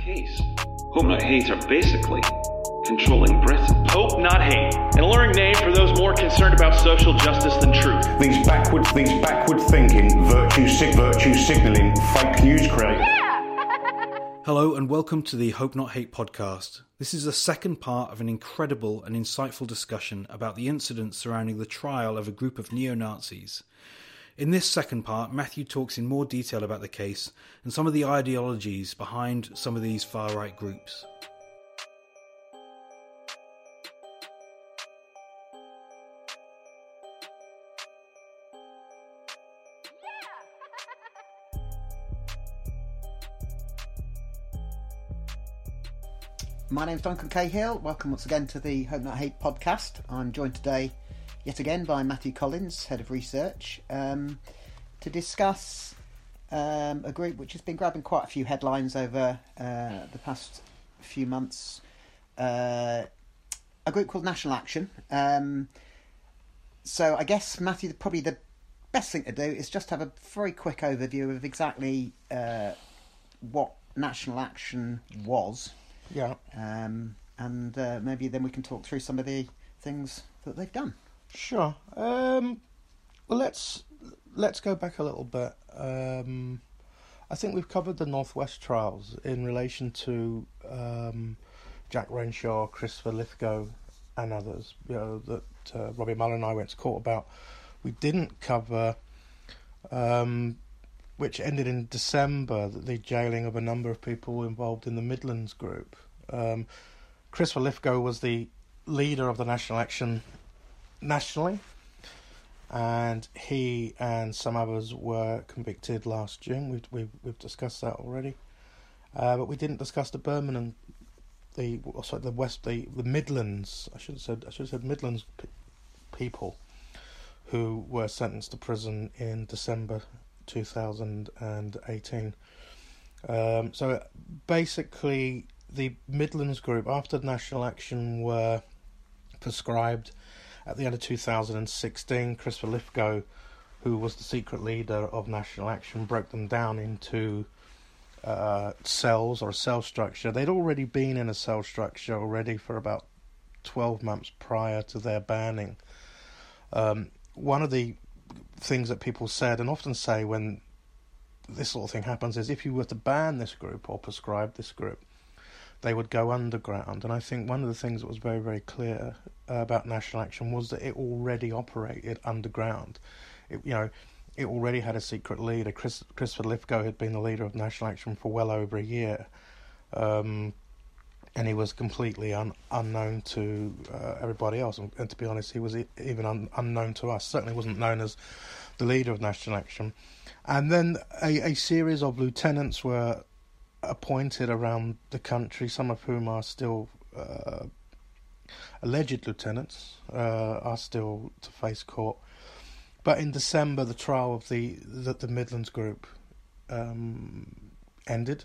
case. Hope Not Hate are basically controlling Britain. Hope Not Hate, an alluring name for those more concerned about social justice than truth. These backward, these backward thinking, virtue, sig- virtue signalling, fake news creators. Hello and welcome to the Hope Not Hate podcast. This is the second part of an incredible and insightful discussion about the incidents surrounding the trial of a group of neo Nazis. In this second part, Matthew talks in more detail about the case and some of the ideologies behind some of these far right groups. My name's Duncan Cahill. Welcome once again to the Hope Not Hate podcast. I'm joined today, yet again, by Matthew Collins, Head of Research, um, to discuss um, a group which has been grabbing quite a few headlines over uh, the past few months. Uh, a group called National Action. Um, so I guess, Matthew, probably the best thing to do is just have a very quick overview of exactly uh, what National Action was Yeah, um, and uh, maybe then we can talk through some of the things that they've done. Sure. Um, well, let's let's go back a little bit. Um, I think we've covered the Northwest trials in relation to um, Jack Renshaw, Christopher Lythgoe, and others. You know that uh, Robbie Mullen and I went to court about. We didn't cover, um, which ended in December, the jailing of a number of people involved in the Midlands group. Um, Christopher Lythgoe was the leader of the National Action nationally, and he and some others were convicted last June. We've we've, we've discussed that already, uh, but we didn't discuss the Birmingham, the oh, sorry, the West, the, the Midlands. I should have said I should have said Midlands p- people, who were sentenced to prison in December two thousand and eighteen. Um, so basically, the Midlands group, after National Action were prescribed at the end of 2016, Christopher Lythgoe, who was the secret leader of National Action, broke them down into uh, cells or cell structure. They'd already been in a cell structure already for about 12 months prior to their banning. Um, one of the things that people said and often say when this sort of thing happens is if you were to ban this group or prescribe this group, they would go underground. And I think one of the things that was very, very clear uh, about National Action was that it already operated underground. It, you know, it already had a secret leader. Chris, Christopher Lythgoe had been the leader of National Action for well over a year. Um, and he was completely un, unknown to uh, everybody else. And, and, to be honest, he was even un, unknown to us. Certainly wasn't known as the leader of National Action. And then a, a series of lieutenants were appointed around the country, some of whom are still uh, alleged lieutenants, uh, are still to face court. But in December, the trial of the the, the Midlands group um, ended,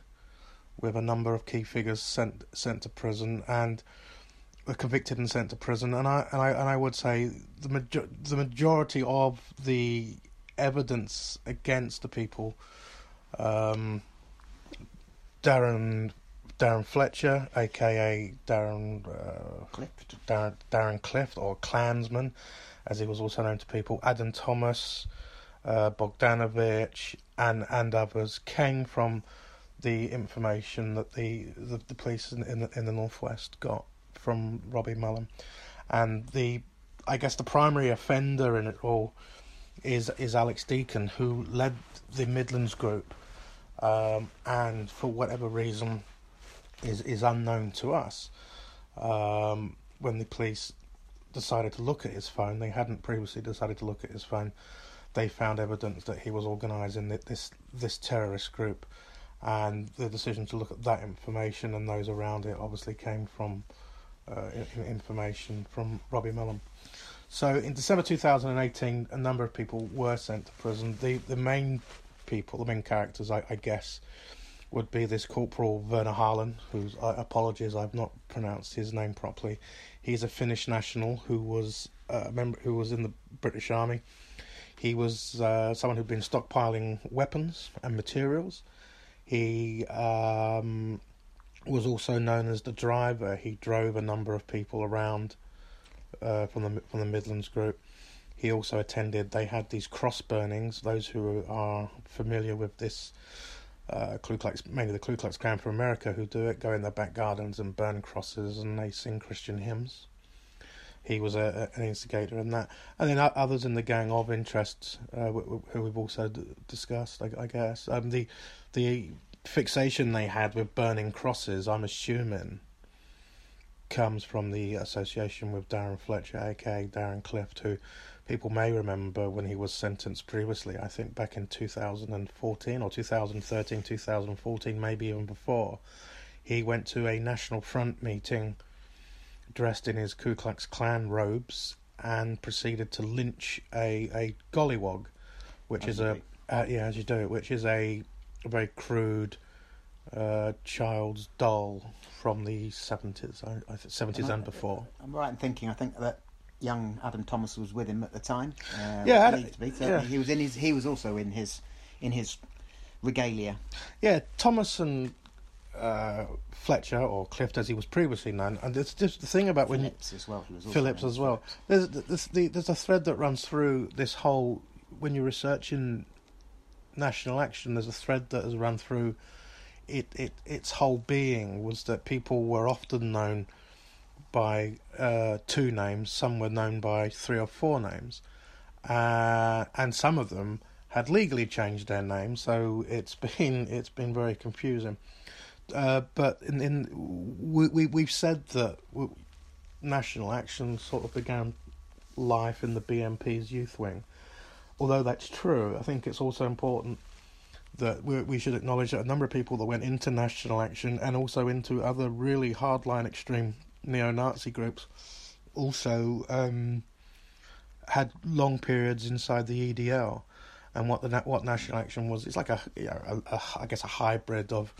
with a number of key figures sent sent to prison and were convicted and sent to prison. And I and I and I would say the major- the majority of the evidence against the people. Um, Darren Darren Fletcher, aka Darren uh, Clift. Darren, Darren Clift, or Klansman, as he was also known to people. Adam Thomas, uh, Bogdanovich, and and others came from the information that the the, the police in, in the, in the northwest got from Robbie Mullen, and the I guess the primary offender in it all is is Alex Deakin, who led the Midlands group, um, and for whatever reason, is is unknown to us. Um, when the police decided to look at his phone, they hadn't previously decided to look at his phone. They found evidence that he was organising this this terrorist group, and the decision to look at that information and those around it obviously came from uh, information from Robbie Mullen. So in December 2018, a number of people were sent to prison. The the main people, the main characters, I, I guess, would be this Corporal Werner Harlan, whose uh, apologies I've not pronounced his name properly. He's a Finnish national who was a member who was in the British Army. He was uh, someone who'd been stockpiling weapons and materials. He um, was also known as the driver. He drove a number of people around uh, from the from the Midlands group. He also attended. They had these cross burnings. Those who are familiar with this uh, Ku Klux, mainly the Ku Klux Klan for America, who do it, go in their back gardens and burn crosses, and they sing Christian hymns. He was a, an instigator in that, and then others in the gang of interest uh, who we've also discussed. I, I guess um, the the fixation they had with burning crosses, I'm assuming, comes from the association with Darren Fletcher, aka Darren Clift, who people may remember when he was sentenced previously, I think back in 2014 or 2013, 2014, maybe even before. He went to a National Front meeting dressed in his Ku Klux Klan robes and proceeded to lynch a, a gollywog, which as is a uh, yeah as you do it, which is a, very crude uh, child's doll from the seventies, seventies and before. I'm right in thinking. I think that young Adam Thomas was with him at the time. Uh, yeah, to be. yeah, he was in his. He was also in his in his regalia. Yeah, Thomas and uh, Fletcher or Clift, as he was previously known, and it's just the thing about Phillips when as well. Phillips as well. There's, there's, there's a thread that runs through this whole when you're researching national action. There's a thread that has run through it. It its whole being was that people were often known by uh, two names. Some were known by three or four names, uh, and some of them had legally changed their names. So it's been it's been very confusing. Uh, but in, in we, we we've said that National Action sort of began life in the BNP's youth wing. Although that's true, I think it's also important that we, we should acknowledge that a number of people that went into National Action and also into other really hardline extreme neo-Nazi groups also um, had long periods inside the EDL. And what the what National Action was, it's like a, guess a hybrid of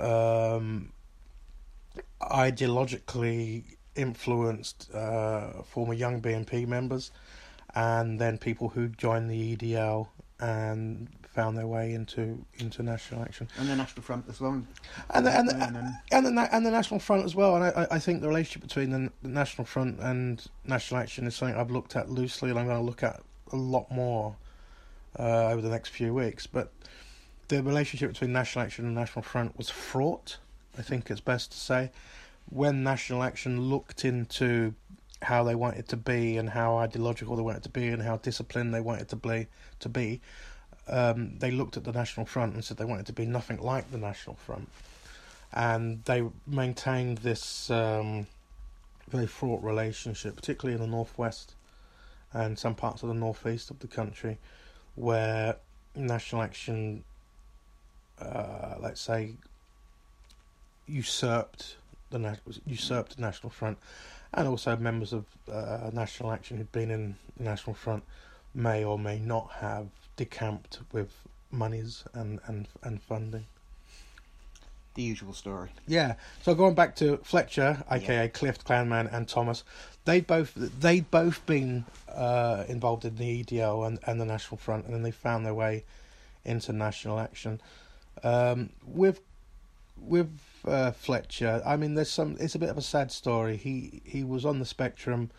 um, ideologically influenced uh, former young BNP members, and then people who joined the EDL and found their way into international action and the National Front as well, and the, and the, and the, and the National Front as well. And I, I think the relationship between the, the National Front and National Action is something I've looked at loosely, and I'm going to look at a lot more uh, over the next few weeks. But the relationship between National Action and National Front was fraught. I think it's best to say when National Action looked into how they wanted to be and how ideological they wanted to be and how disciplined they wanted to be to be um, they looked at the National Front and said they wanted to be nothing like the National Front. And they maintained this um, very fraught relationship particularly in the northwest and some parts of the northeast of the country where National Action uh, let's say usurped the usurped the National Front. And also members of uh, National Action who'd been in the National Front may or may not have decamped with monies and, and, and funding. The usual story. Yeah. So going back to Fletcher, aka yeah. Clift Clanman, and Thomas, they both they'd both been uh, involved in the EDL and, and the National Front, and then they found their way into national action. Um, with with uh, Fletcher, I mean, there's some. It's a bit of a sad story. He he was on the spectrum,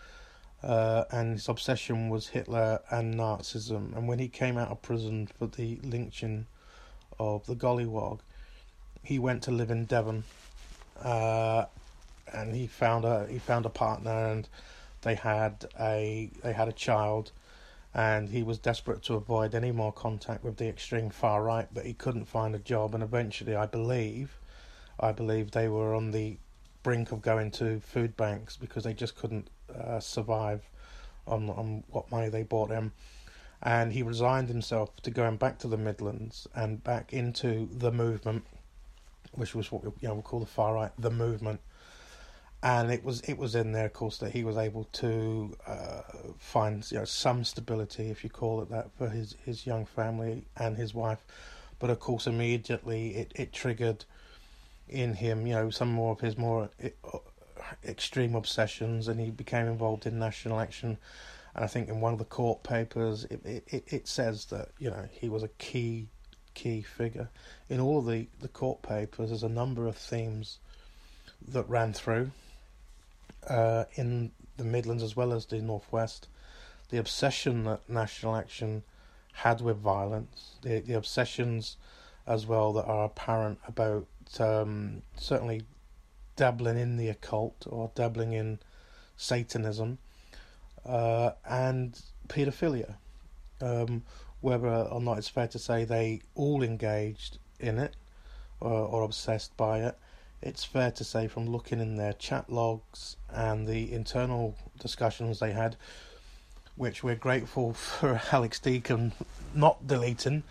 uh, and his obsession was Hitler and Nazism. And when he came out of prison for the lynching of the Gollywog, he went to live in Devon, uh, and he found a he found a partner, and they had a they had a child. And he was desperate to avoid any more contact with the extreme far right, but he couldn't find a job. And eventually, I believe, I believe they were on the brink of going to food banks because they just couldn't uh, survive on on what money they bought him. And he resigned himself to going back to the Midlands and back into the movement, which was what we, you know we call the far right, the movement. And it was it was in there, of course, that he was able to uh, find you know some stability, if you call it that, for his his young family and his wife. But of course, immediately it, it triggered in him, you know, some more of his more uh, extreme obsessions, and he became involved in national action. And I think in one of the court papers, it, it, it says that you know he was a key key figure. In all of the, the court papers, there's a number of themes that ran through uh, in the Midlands as well as the Northwest. The obsession that National Action had with violence, the, the obsessions as well that are apparent about um, certainly dabbling in the occult or dabbling in Satanism uh, and paedophilia. Um, whether or not it's fair to say they all engaged in it or, or obsessed by it, it's fair to say from looking in their chat logs and the internal discussions they had, which we're grateful for Alex Deakin not deleting,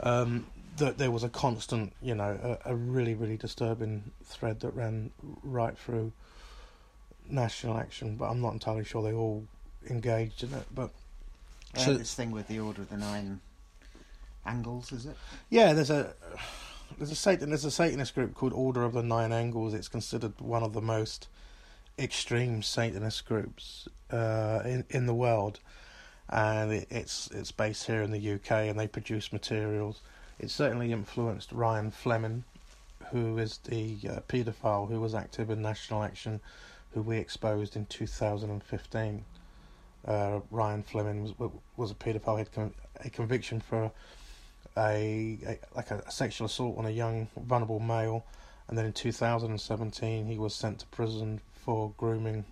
um, that there was a constant, you know, a, a, really, really disturbing thread that ran right through National Action, but I'm not entirely sure they all engaged in it. But so, this thing with the Order of the Nine Angles, is it? Yeah, there's a there's a Satan there's a Satanist group called Order of the Nine Angles. It's considered one of the most extreme Satanist groups uh, in in the world, and it, it's it's based here in the UK, and they produce materials. It certainly influenced Ryan Fleming, who is the uh, paedophile who was active in National Action, who we exposed in 2015. Uh, Ryan Fleming was was a paedophile. He had a conviction for a, a like a, a, sexual assault on a young vulnerable male, and then in 2017 he was sent to prison for grooming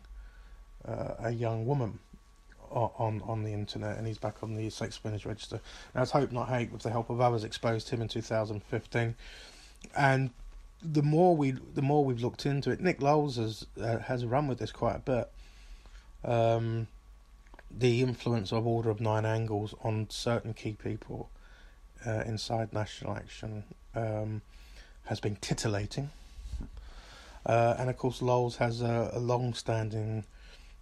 uh, a young woman on on the internet, and he's back on the sex offenders register. Now, as Hope Not Hate, with the help of others, exposed him in 2015, and the more we the more we've looked into it, Nick Lowles has uh, has run with this quite a bit. Um, the influence of Order of Nine Angles on certain key people uh, inside National Action um, has been titillating. Uh, and of course, Lowles has a, a long standing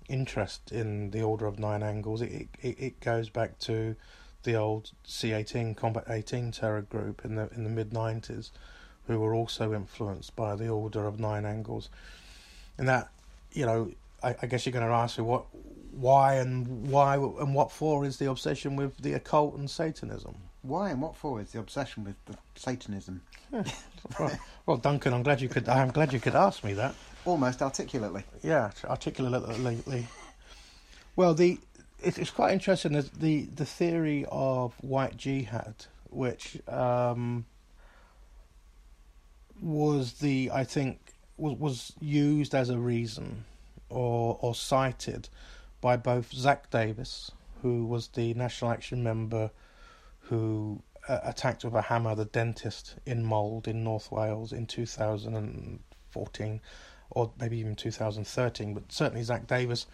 interest in the Order of Nine Angles. It, it, it goes back to the old C18 Combat 18 terror group in the in the mid 90s, who were also influenced by the Order of Nine Angles. And that, you know, I, I guess you're going to ask me what, why and why and what for is the obsession with the occult and Satanism? Why and what for is the obsession with the Satanism? Yeah. well, well, Duncan, I'm glad you could. I'm glad you could ask me that. Almost articulately. Yeah, articulately. Well, the it, it's quite interesting. The, the the theory of white jihad, which um, was the I think was was used as a reason or or cited by both Zack Davies, who was the National Action member who uh, attacked with a hammer the dentist in Mold in North Wales in 2014 or maybe even 2013, but certainly Zack Davies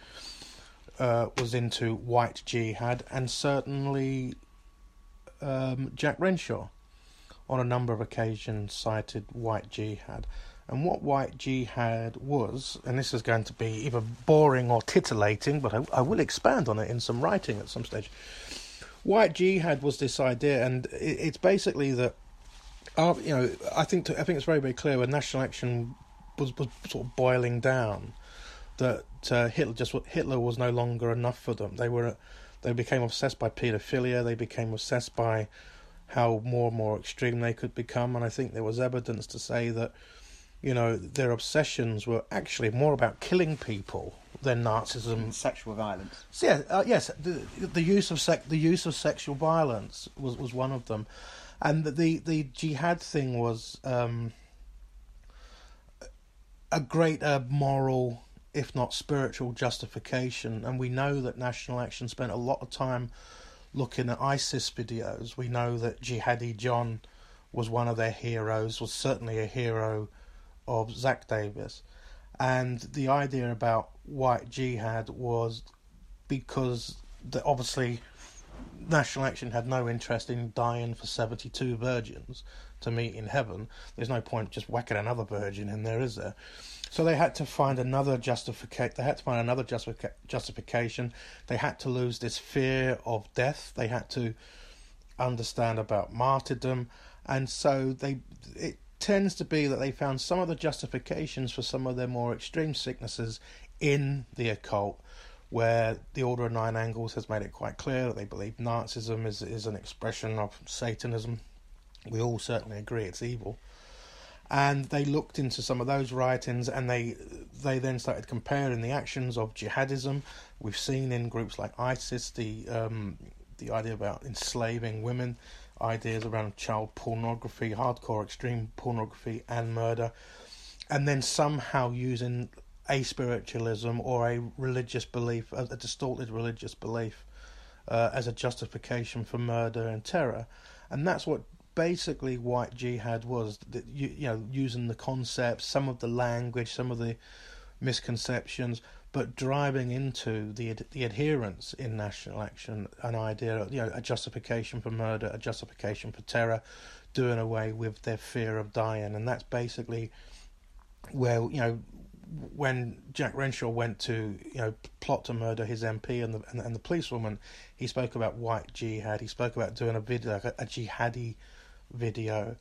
uh, was into white jihad, and certainly um, Jack Renshaw on a number of occasions cited white jihad. And what white jihad was, and this is going to be either boring or titillating, but I, I will expand on it in some writing at some stage. White Jihad was this idea, and it's basically that, uh, you know, I think to, I think it's very very clear when National Action was was sort of boiling down, that uh, Hitler just Hitler was no longer enough for them. They were they became obsessed by paedophilia. They became obsessed by how more and more extreme they could become, and I think there was evidence to say that, you know, their obsessions were actually more about killing people than Nazism. And sexual violence. So yeah, uh, yes, the, the use of sec- the use of sexual violence was, was one of them, and the the, the jihad thing was um, a great uh, moral, if not spiritual, justification. And we know that National Action spent a lot of time looking at ISIS videos. We know that Jihadi John was one of their heroes, was certainly a hero of Zack Davies. And the idea about white jihad was because the, obviously National Action had no interest in dying for 72 virgins to meet in heaven. There's no point just whacking another virgin in there, is there? So they had to find another justification. They had to find another justific- justification. They had to lose this fear of death. They had to understand about martyrdom, and so they it tends to be that they found some of the justifications for some of their more extreme sicknesses in the occult, where the Order of Nine Angles has made it quite clear that they believe Nazism is is an expression of Satanism. We all certainly agree it's evil. And they looked into some of those writings, and they they then started comparing the actions of jihadism. We've seen in groups like ISIS the um, the idea about enslaving women, ideas around child pornography, hardcore extreme pornography, and murder, and then somehow using a spiritualism or a religious belief, a, distorted religious belief, uh, as a justification for murder and terror, and that's what basically white jihad was. That you, you know, using the concepts, some of the language, some of the misconceptions, but driving into the the adherence in national action an idea, you know, a justification for murder, a justification for terror, doing away with their fear of dying, and that's basically where you know when Jack Renshaw went to you know plot to murder his MP and the and, and the policewoman, he spoke about white jihad. He spoke about doing a video, a, a jihadi video.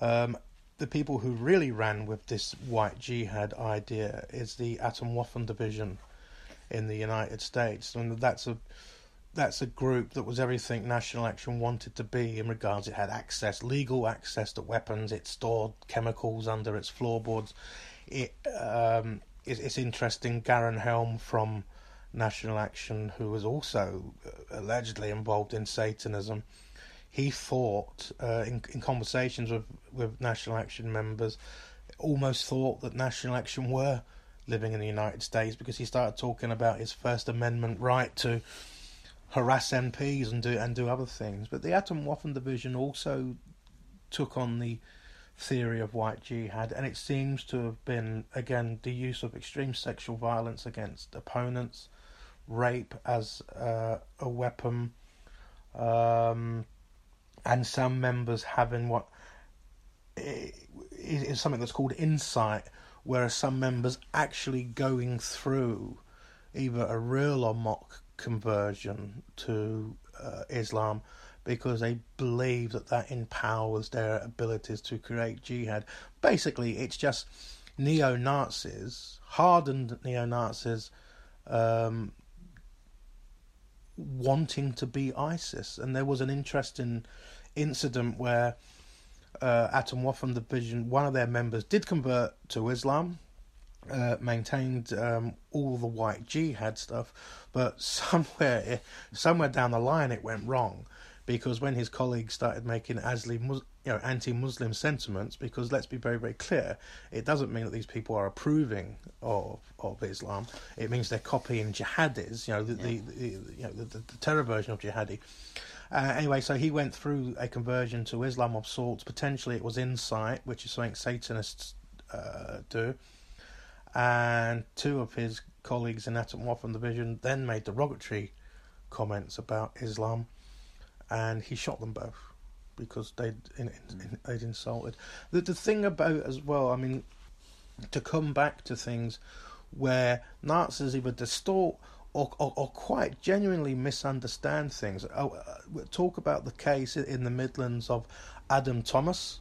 Um, the people who really ran with this white jihad idea is the Atomwaffen division in the United States, and that's a that's a group that was everything National Action wanted to be in regards. It had access, legal access to weapons. It stored chemicals under its floorboards. It um, it's, it's interesting. Garron Helm from National Action, who was also uh, allegedly involved in Satanism, he thought uh, in, in conversations with, with National Action members, almost thought that National Action were living in the United States because he started talking about his First Amendment right to harass MPs and do and do other things. But the Atomwaffen division also took on the theory of white jihad, and it seems to have been again the use of extreme sexual violence against opponents, rape as uh, a weapon. Um, and some members having what is something that's called insight, whereas some members actually going through either a real or mock conversion to uh, Islam because they believe that that empowers their abilities to create jihad. Basically, it's just neo Nazis, hardened neo Nazis, um, wanting to be ISIS. And there was an interesting incident where uh, Atomwaffen Division, one of their members, did convert to Islam, uh, maintained um, all the white jihad stuff, but somewhere somewhere down the line it went wrong because when his colleagues started making Asli you know anti-Muslim sentiments, because let's be very very clear, it doesn't mean that these people are approving of of Islam. It means they're copying jihadis, you know the, yeah. the, the, you know the, the, the terror version of jihadi. Uh, anyway, so he went through a conversion to Islam of sorts. Potentially, it was insight, which is something Satanists uh, do. And two of his colleagues in Atomwaffen Division then made derogatory comments about Islam, and he shot them both because they'd in, in, they'd insulted. The the thing about as well, I mean, to come back to things where Nazis either distort or, or, or, quite genuinely misunderstand things. Oh, uh, talk about the case in the Midlands of Adam Thomas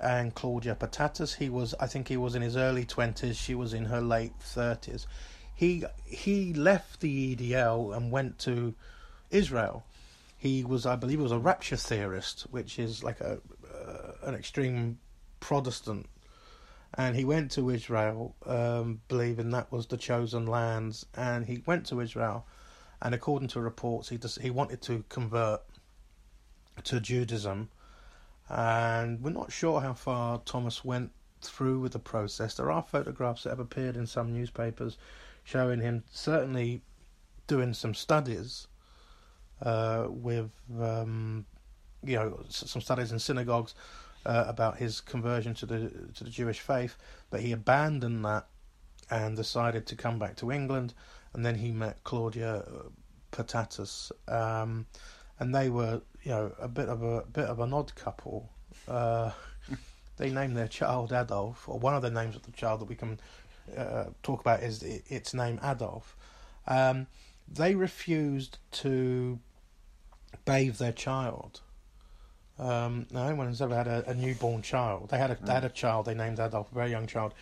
and Claudia Patatas. He was, I think, he was in his early twenties. She was in her late thirties. He he left the EDL and went to Israel. He was, I believe, he was a rapture theorist, which is like a uh, an extreme Protestant and he went to Israel, um, believing that was the chosen lands. And he went to Israel, and according to reports, he just, he wanted to convert to Judaism, and we're not sure how far Thomas went through with the process. There are photographs that have appeared in some newspapers showing him certainly doing some studies uh, with, um, you know, some studies in synagogues uh, about his conversion to the to the Jewish faith, but he abandoned that and decided to come back to England. And then he met Claudia uh, Patatas, um, and they were, you know, a bit of a bit of an odd couple. Uh, they named their child Adolf, or one of the names of the child that we can uh, talk about is its name Adolf. Um, they refused to bathe their child um, no one has ever had a, a newborn child. They had a they had a child. They named Adolf, a very young child.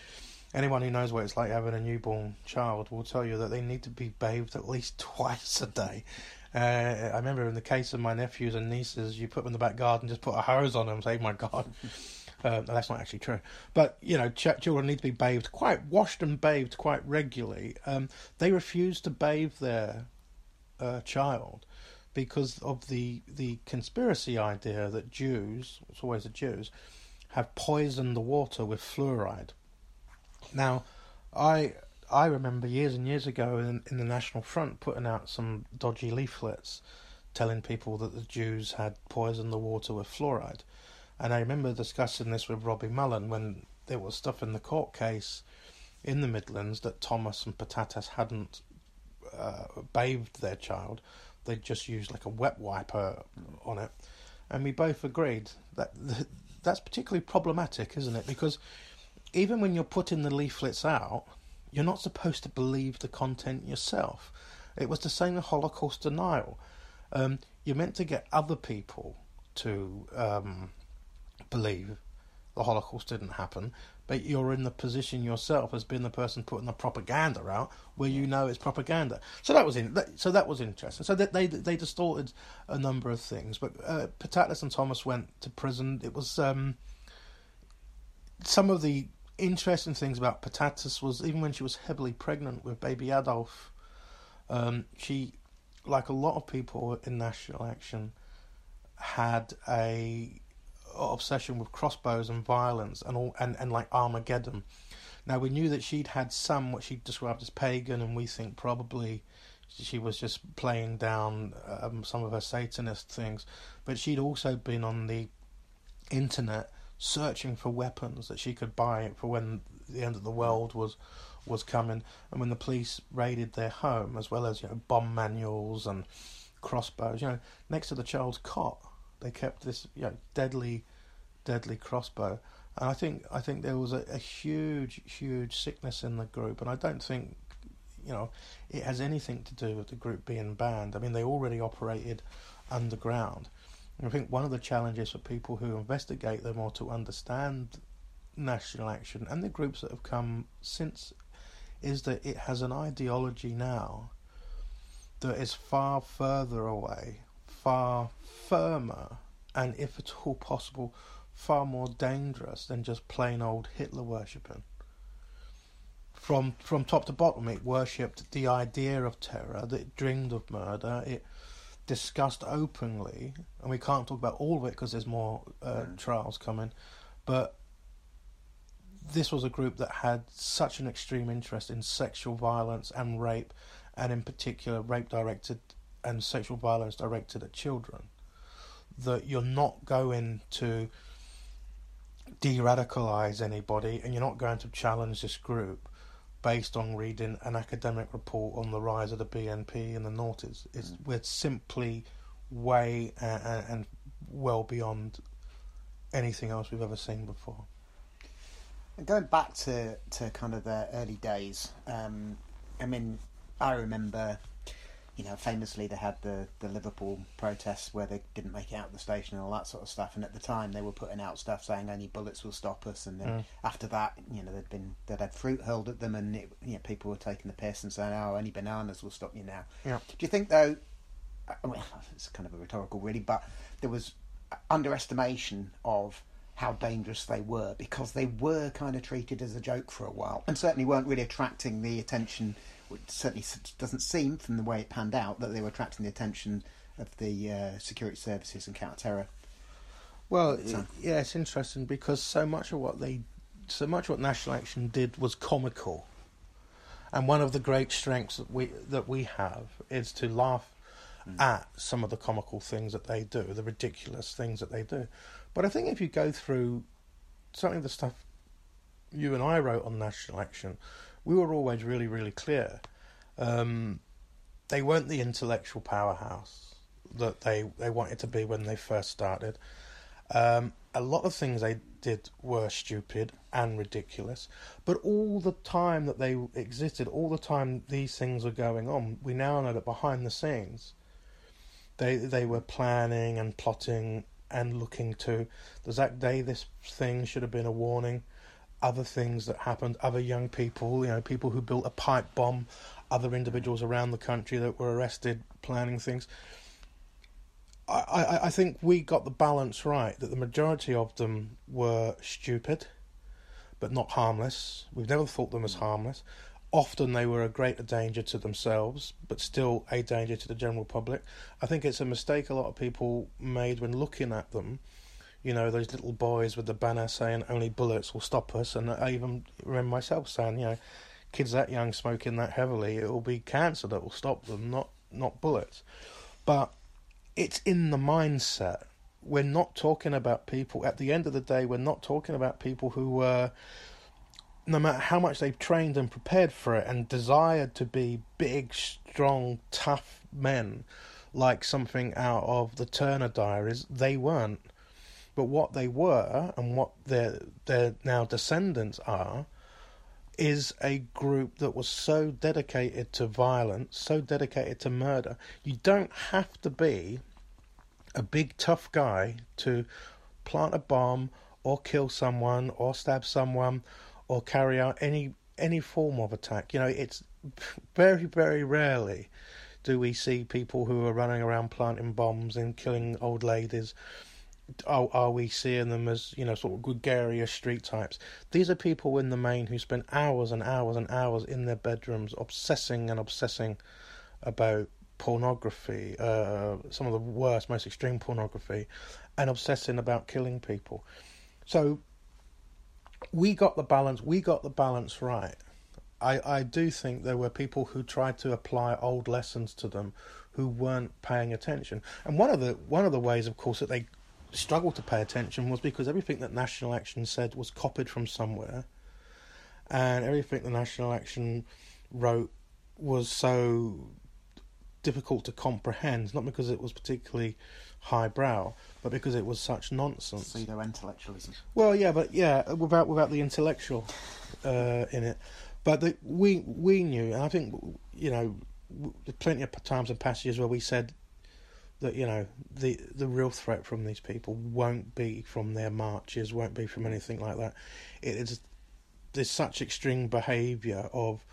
Anyone who knows what it's like having a newborn child will tell you that they need to be bathed at least twice a day. Uh, I remember in the case of my nephews and nieces, you put them in the back garden, just put a hose on them, say, "My God." Uh, that's not actually true, but you know, ch- children need to be bathed quite washed and bathed quite regularly. Um, they refuse to bathe their uh, child because of the the conspiracy idea that Jews, it's always the Jews, have poisoned the water with fluoride. Now, I I remember years and years ago in, in the National Front putting out some dodgy leaflets telling people that the Jews had poisoned the water with fluoride. And I remember discussing this with Robbie Mullen when there was stuff in the court case in the Midlands that Thomas and Patatas hadn't uh, bathed their child. They'd just used like a wet wiper on it. And we both agreed that that's particularly problematic, isn't it? Because even when you're putting the leaflets out, you're not supposed to believe the content yourself. It was the same with Holocaust denial. Um, you're meant to get other people to um, believe the Holocaust didn't happen, but you're in the position yourself as being the person putting the propaganda out, where you know it's propaganda. So that was in. So that was interesting. So they they, they distorted a number of things. But uh, and Thomas went to prison. It was um, some of the interesting things about Patatas was even when she was heavily pregnant with baby Adolf, um, she, like a lot of people in National Action, had a obsession with crossbows and violence and all and, and like Armageddon. Now we knew that she'd had some what she described as pagan, and we think probably she was just playing down um, some of her Satanist things, but she'd also been on the internet searching for weapons that she could buy for when the end of the world was was coming, and when the police raided their home, as well as you know bomb manuals and crossbows, you know, next to the child's cot, they kept this you know deadly, deadly crossbow. And I think I think there was a, a huge, huge sickness in the group, and I don't think you know it has anything to do with the group being banned. I mean, they already operated underground. I think one of the challenges for people who investigate them or to understand national action and the groups that have come since is that it has an ideology now that is far further away, far firmer, and if at all possible, far more dangerous than just plain old Hitler worshipping. From from top to bottom, it worshipped the idea of terror, that it dreamed of murder, it discussed openly, and we can't talk about all of it because there's more uh, mm. trials coming, but this was a group that had such an extreme interest in sexual violence and rape, and in particular rape directed and sexual violence directed at children, that you're not going to de-radicalize anybody, and you're not going to challenge this group based on reading an academic report on the rise of the BNP and the noughties. It's mm. we're simply way and, and well beyond anything else we've ever seen before. And going back to, to kind of the early days, um, I mean, I remember you know, famously they had the, the Liverpool protests where they didn't make it out of the station and all that sort of stuff. And at the time, they were putting out stuff saying only bullets will stop us. And then mm. after that, you know, they'd been they'd had fruit hurled at them, and it, you know, people were taking the piss and saying, "Oh, only bananas will stop you now." Yeah. Do you think though? I mean, it's kind of a rhetorical, really, but there was underestimation of how dangerous they were because they were kind of treated as a joke for a while, and certainly weren't really attracting the attention it certainly doesn't seem from the way it panned out that they were attracting the attention of the uh, security services and counter terror. Well, so. yeah, it's interesting because so much of what they, so much what National Action did was comical, and one of the great strengths that we that we have is to laugh mm. at some of the comical things that they do, the ridiculous things that they do. But I think if you go through certainly the stuff you and I wrote on National Action, we were always really, really clear. Um, they weren't the intellectual powerhouse that they, they wanted to be when they first started. Um, a lot of things they did were stupid and ridiculous, but all the time that they existed, all the time these things were going on, we now know that behind the scenes, they they were planning and plotting and looking to the Zack Davies thing should have been a warning other things that happened, other young people, you know, people who built a pipe bomb, other individuals around the country that were arrested planning things. I, I, I think we got the balance right that the majority of them were stupid, but not harmless. We've never thought them as harmless. Often they were a greater danger to themselves, but still a danger to the general public. I think it's a mistake a lot of people made when looking at them. You know, those little boys with the banner saying only bullets will stop us. And I even remember myself saying, you know, kids that young smoking that heavily, it will be cancer that will stop them, not, not bullets. But it's in the mindset. We're not talking about people. At the end of the day, we're not talking about people who were, no matter how much they've trained and prepared for it and desired to be big, strong, tough men, like something out of the Turner Diaries, they weren't. But what they were, and what their their now descendants are, is a group that was so dedicated to violence, so dedicated to murder. You don't have to be a big tough guy to plant a bomb or kill someone or stab someone or carry out any any form of attack. You know, it's very very rarely do we see people who are running around planting bombs and killing old ladies are, are we seeing them as you know sort of gregarious street types? These are people in the main who spend hours and hours and hours in their bedrooms obsessing and obsessing about pornography, uh, some of the worst, most extreme pornography, and obsessing about killing people. So we got the balance. We got the balance right. I, I do think there were people who tried to apply old lessons to them who weren't paying attention. And one of the one of the ways, of course, that they struggled to pay attention was because everything that National Action said was copied from somewhere, and everything the National Action wrote was so difficult to comprehend, not because it was particularly highbrow, but because it was such nonsense. Pseudo intellectualism. Well, yeah, but yeah, without without the intellectual uh, in it. But the, we we knew, and I think you know, plenty of times and passages where we said that you know the the real threat from these people won't be from their marches, won't be from anything like that. It is there's such extreme behaviour of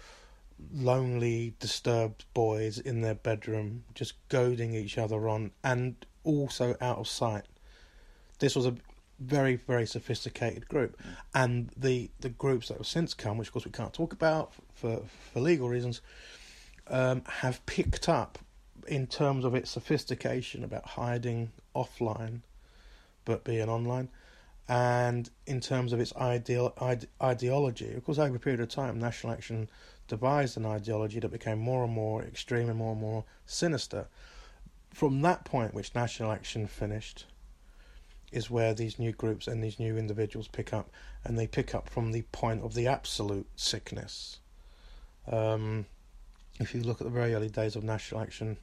lonely, disturbed boys in their bedroom just goading each other on, and also out of sight. This was a very very sophisticated group, and the the groups that have since come, which of course we can't talk about for for legal reasons, um, have picked up in terms of its sophistication about hiding offline but being online and in terms of its ideal ide, ideology. Of course over a period of time national action devised an ideology that became more and more extreme and more and more sinister. From that point which national action finished is where these new groups and these new individuals pick up and they pick up from the point of the absolute sickness. Um, if you look at the very early days of National Action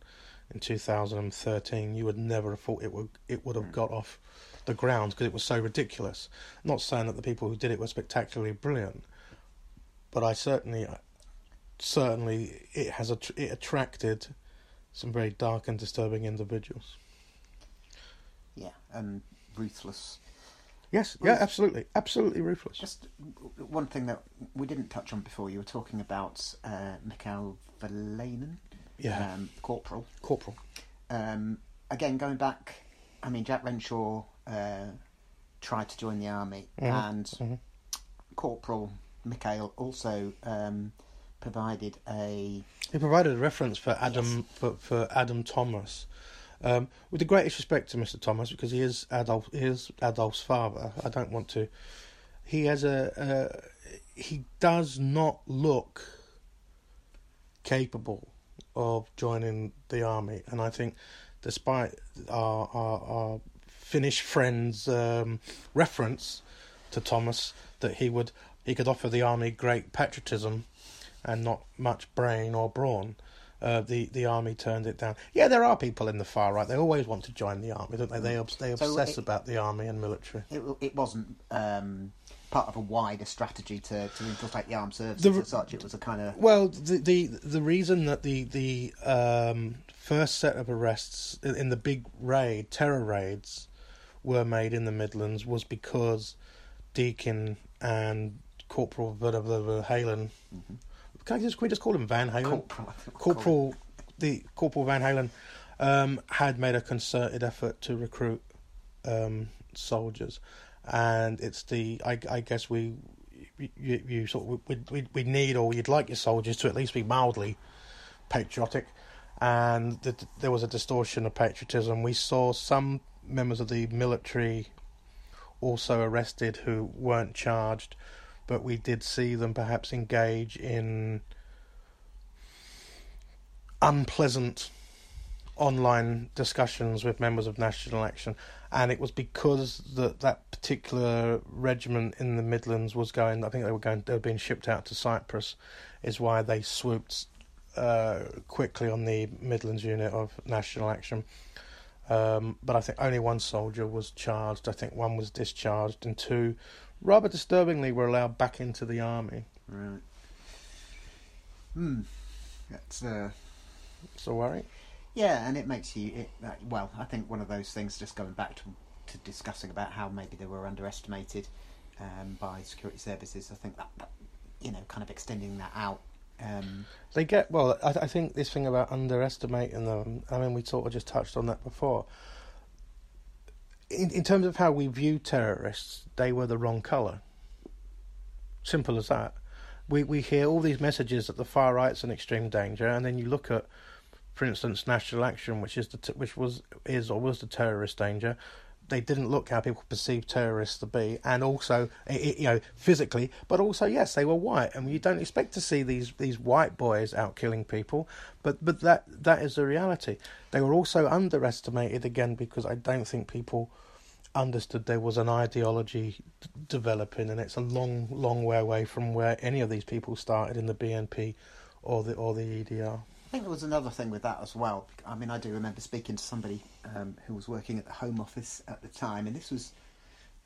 in 2013, you would never have thought it would it would have mm. got off the ground because it was so ridiculous. not saying that the people who did it were spectacularly brilliant, but I certainly, uh, certainly, it has a it attracted some very dark and disturbing individuals. Yeah, and ruthless. Yes, yeah, absolutely, absolutely ruthless. Just one thing that we didn't touch on before, you were talking about uh, Mikhail Velanen, Yeah, um, Corporal. corporal. Um, again, going back, I mean, Jack Renshaw uh, tried to join the army, Mhm, and mhm. Corporal Mikhail also um, provided a. He provided a reference for Adam for, for Adam Thomas, um, with the greatest respect to Mr. Thomas because he is Adolf he is Adolf's father. I don't want to. He has a, a he does not look capable of joining the army, and I think, despite our our, our Finnish friend's um, reference to Thomas, that he would he could offer the army great patriotism and not much brain or brawn. Uh, the the army turned it down. Yeah, there are people in the far right. They always want to join the army, don't they? They they So obsess it- about the army and military. It, it wasn't um, part of a wider strategy to, to infiltrate the armed services The- as such. It was a kind of. Well, the the the reason that the the um, first set of arrests in in the big raid, terror raids, were made in the Midlands was because Deakin and Corporal Verhalen. Mm-hmm. Can, just, can we just call him Van Halen? Corporal. Corporal, the Corporal Van Halen um, had made a concerted effort to recruit um, soldiers, and it's the I, I guess we you, you sort of we, we we need or you'd like your soldiers to at least be mildly patriotic, and the, there was a distortion of patriotism. We saw some members of the military also arrested who weren't charged, but we did see them perhaps engage in unpleasant online discussions with members of National Action, and it was because that that particular regiment in the Midlands was going. I think they were going. They were being shipped out to Cyprus, is why they swooped uh, quickly on the Midlands unit of National Action. Um, but I think only one soldier was charged. I think one was discharged, and two, rather disturbingly, were allowed back into the army. Right. Hmm. That's uh. It's a worry. Yeah, and it makes you. It, uh, well, I think one of those things. Just going back to to discussing about how maybe they were underestimated um, by security services. I think that, that you know, kind of extending that out. Um, They get well. I, I think this thing about underestimating them. I mean, we sort of just touched on that before. In in terms of how we view terrorists, they were the wrong colour. Simple as that. We we hear all these messages that the far right's an extreme danger, and then you look at, for instance, National Action, which is the t- which was is or was the terrorist danger. They didn't look how people perceive terrorists to be, and also you know physically, but also yes, they were white, and you don't expect to see these these white boys out killing people, but but that that is the reality. They were also underestimated again because I don't think people understood there was an ideology d- developing, and it's a long, long way away from where any of these people started in the BNP or the or the EDL. I think there was another thing with that as well. I mean, I do remember speaking to somebody um, who was working at the Home Office at the time, and this was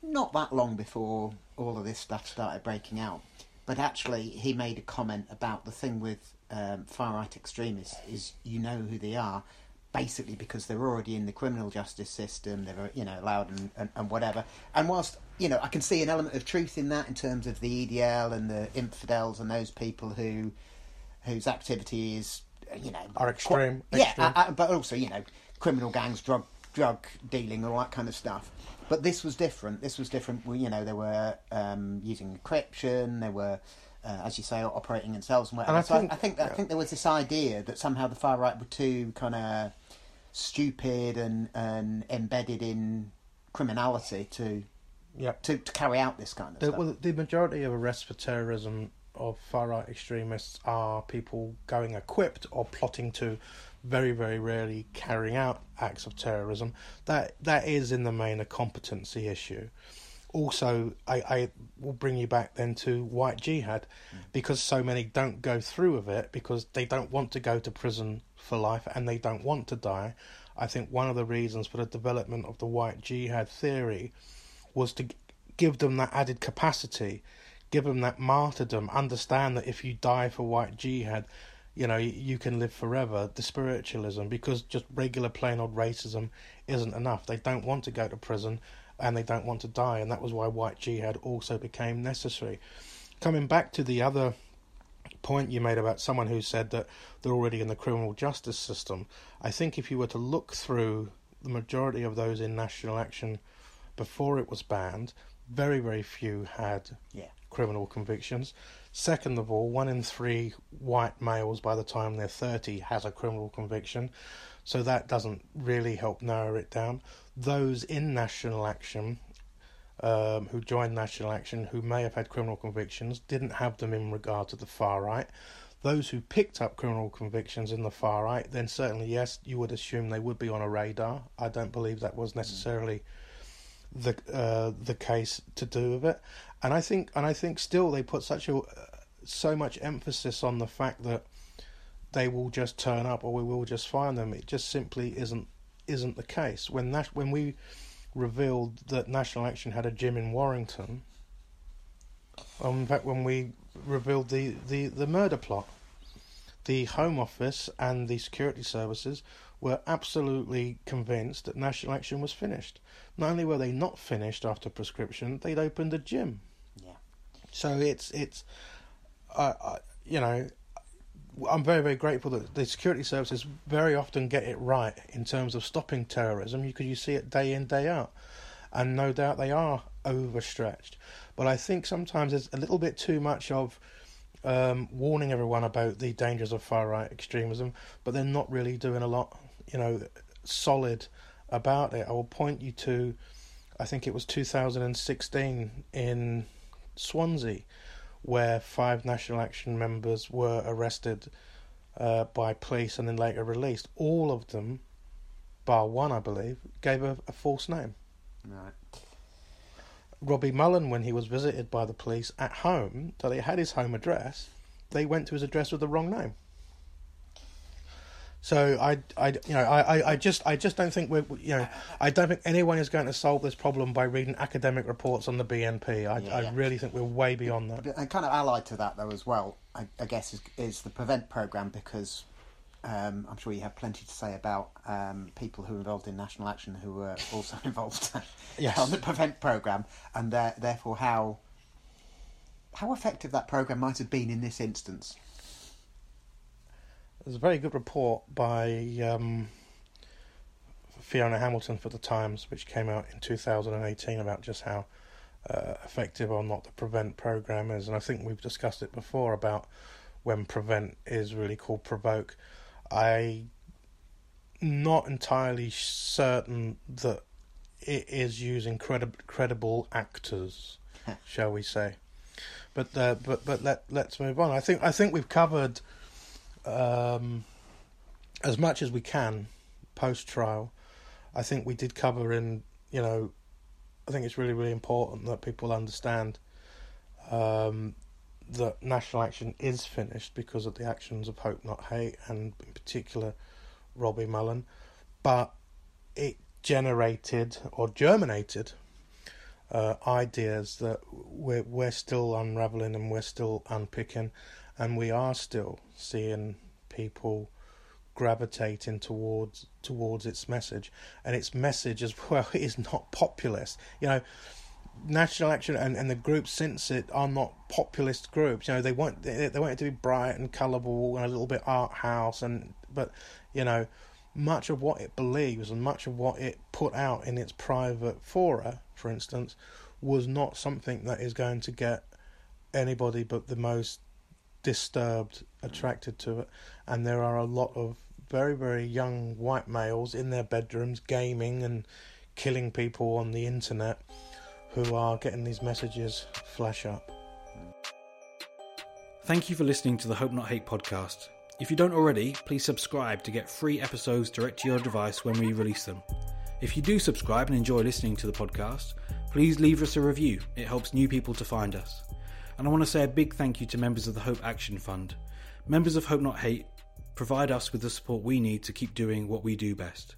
not that long before all of this stuff started breaking out. But actually, he made a comment about the thing with um, far right extremists is you know who they are, basically because they're already in the criminal justice system. They're you know allowed and, and, and whatever. And whilst you know I can see an element of truth in that in terms of the EDL and the infidels and those people who whose activity is you know Are extreme, yeah, extreme. uh, uh, but also you know criminal gangs, drug drug dealing, all that kind of stuff. But this was different. This was different. We- You know, they were um, using encryption. They were, uh, as you say, operating in cells and whatever. And I so think- I, I think I think there was this idea that somehow the far right were too kind of stupid and and embedded in criminality to Yeah. to, to carry out this kind of The, stuff. well, the majority of arrests for terrorism of far right extremists are people going equipped or plotting to, very very rarely carrying out acts of terrorism. That that is in the main a competency issue. Also, I, I will bring you back then to white jihad, because so many don't go through with it because they don't want to go to prison for life and they don't want to die. I think one of the reasons for the development of the white jihad theory was to give them that added capacity, give them that martyrdom, understand that if you die for white jihad, you know, you can live forever. The spiritualism, because just regular plain old racism isn't enough. They don't want to go to prison and they don't want to die, and that was why white jihad also became necessary. Coming back to the other point you made about someone who said that they're already in the criminal justice system, I think if you were to look through the majority of those in national action before it was banned, very, very few had yeah. Criminal convictions. Second of all, one in three white males by the time they're 30 has a criminal conviction. So that doesn't really help narrow it down. Those in national action um, who joined National Action who may have had criminal convictions didn't have them in regard to the far right. Those who picked up criminal convictions in the far right, then certainly yes, you would assume they would be on a radar. I don't believe that was necessarily the uh, the case to do with it. And I think and I think still they put such a so much emphasis on the fact that they will just turn up or we will just find them. It just simply isn't isn't the case. When that when we revealed that National Action had a gym in Warrington. Um, in fact, when we revealed the, the, the murder plot, the Home Office and the security services were absolutely convinced that National Action was finished. Not only were they not finished after prescription, they'd opened a gym. Yeah. So it's it's, uh, uh, you know, I'm very very grateful that the security services very often get it right in terms of stopping terrorism because you see it day in day out, and no doubt they are overstretched. But I think sometimes there's a little bit too much of um, warning everyone about the dangers of far right extremism, but they're not really doing a lot, you know, solid about it. I will point you to, I think it was 2016 in Swansea, where five National Action members were arrested uh, by police and then later released. All of them, bar one, I believe, gave a, a false name. Right. Robbie Mullen, when he was visited by the police at home, so they had his home address, they went to his address with the wrong name. So I, I, you know, I, I just, I just don't think we're, you know, I don't think anyone is going to solve this problem by reading academic reports on the BNP. I, Yeah, I yeah. really think we're way beyond that. And kind of allied to that, though, as well, I, I guess, is, is the Prevent programme because um, I'm sure you have plenty to say about um, people who are involved in national action who were also involved Yes. on the Prevent programme, and there, therefore how how effective that programme might have been in this instance. There's a very good report by um, Fiona Hamilton for the Times, which came out in 2018 about just how uh, effective or not the Prevent program is, and I think we've discussed it before about when Prevent is really called Provoke. I'm not entirely certain that it is using credi- credible actors, shall we say? But uh, but but let let's move on. I think I think we've covered um, as much as we can post trial. I think we did cover in you know. I think it's really really important that people understand um, that national action is finished because of the actions of Hope Not Hate and in particular Robbie Mullen, but it generated or germinated uh, ideas that we're we're still unraveling and we're still unpicking, and we are still seeing people gravitating towards towards its message, and its message as well is not populist. You know, National Action and, and the groups since it are not populist groups. You know, they want they, they want it to be bright and colourful and a little bit art house, and but you know, much of what it believes and much of what it put out in its private fora, for instance, was not something that is going to get anybody but the most disturbed attracted to it. And there are a lot of very, very young white males in their bedrooms gaming and killing people on the internet who are getting these messages flash up. Thank you for listening to the Hope Not Hate podcast. If you don't already, please subscribe to get free episodes direct to your device when we release them. If you do subscribe and enjoy listening to the podcast, please leave us a review. It helps new people to find us. And I want to say a big thank you to members of the Hope Action Fund. Members of Hope Not Hate provide us with the support we need to keep doing what we do best.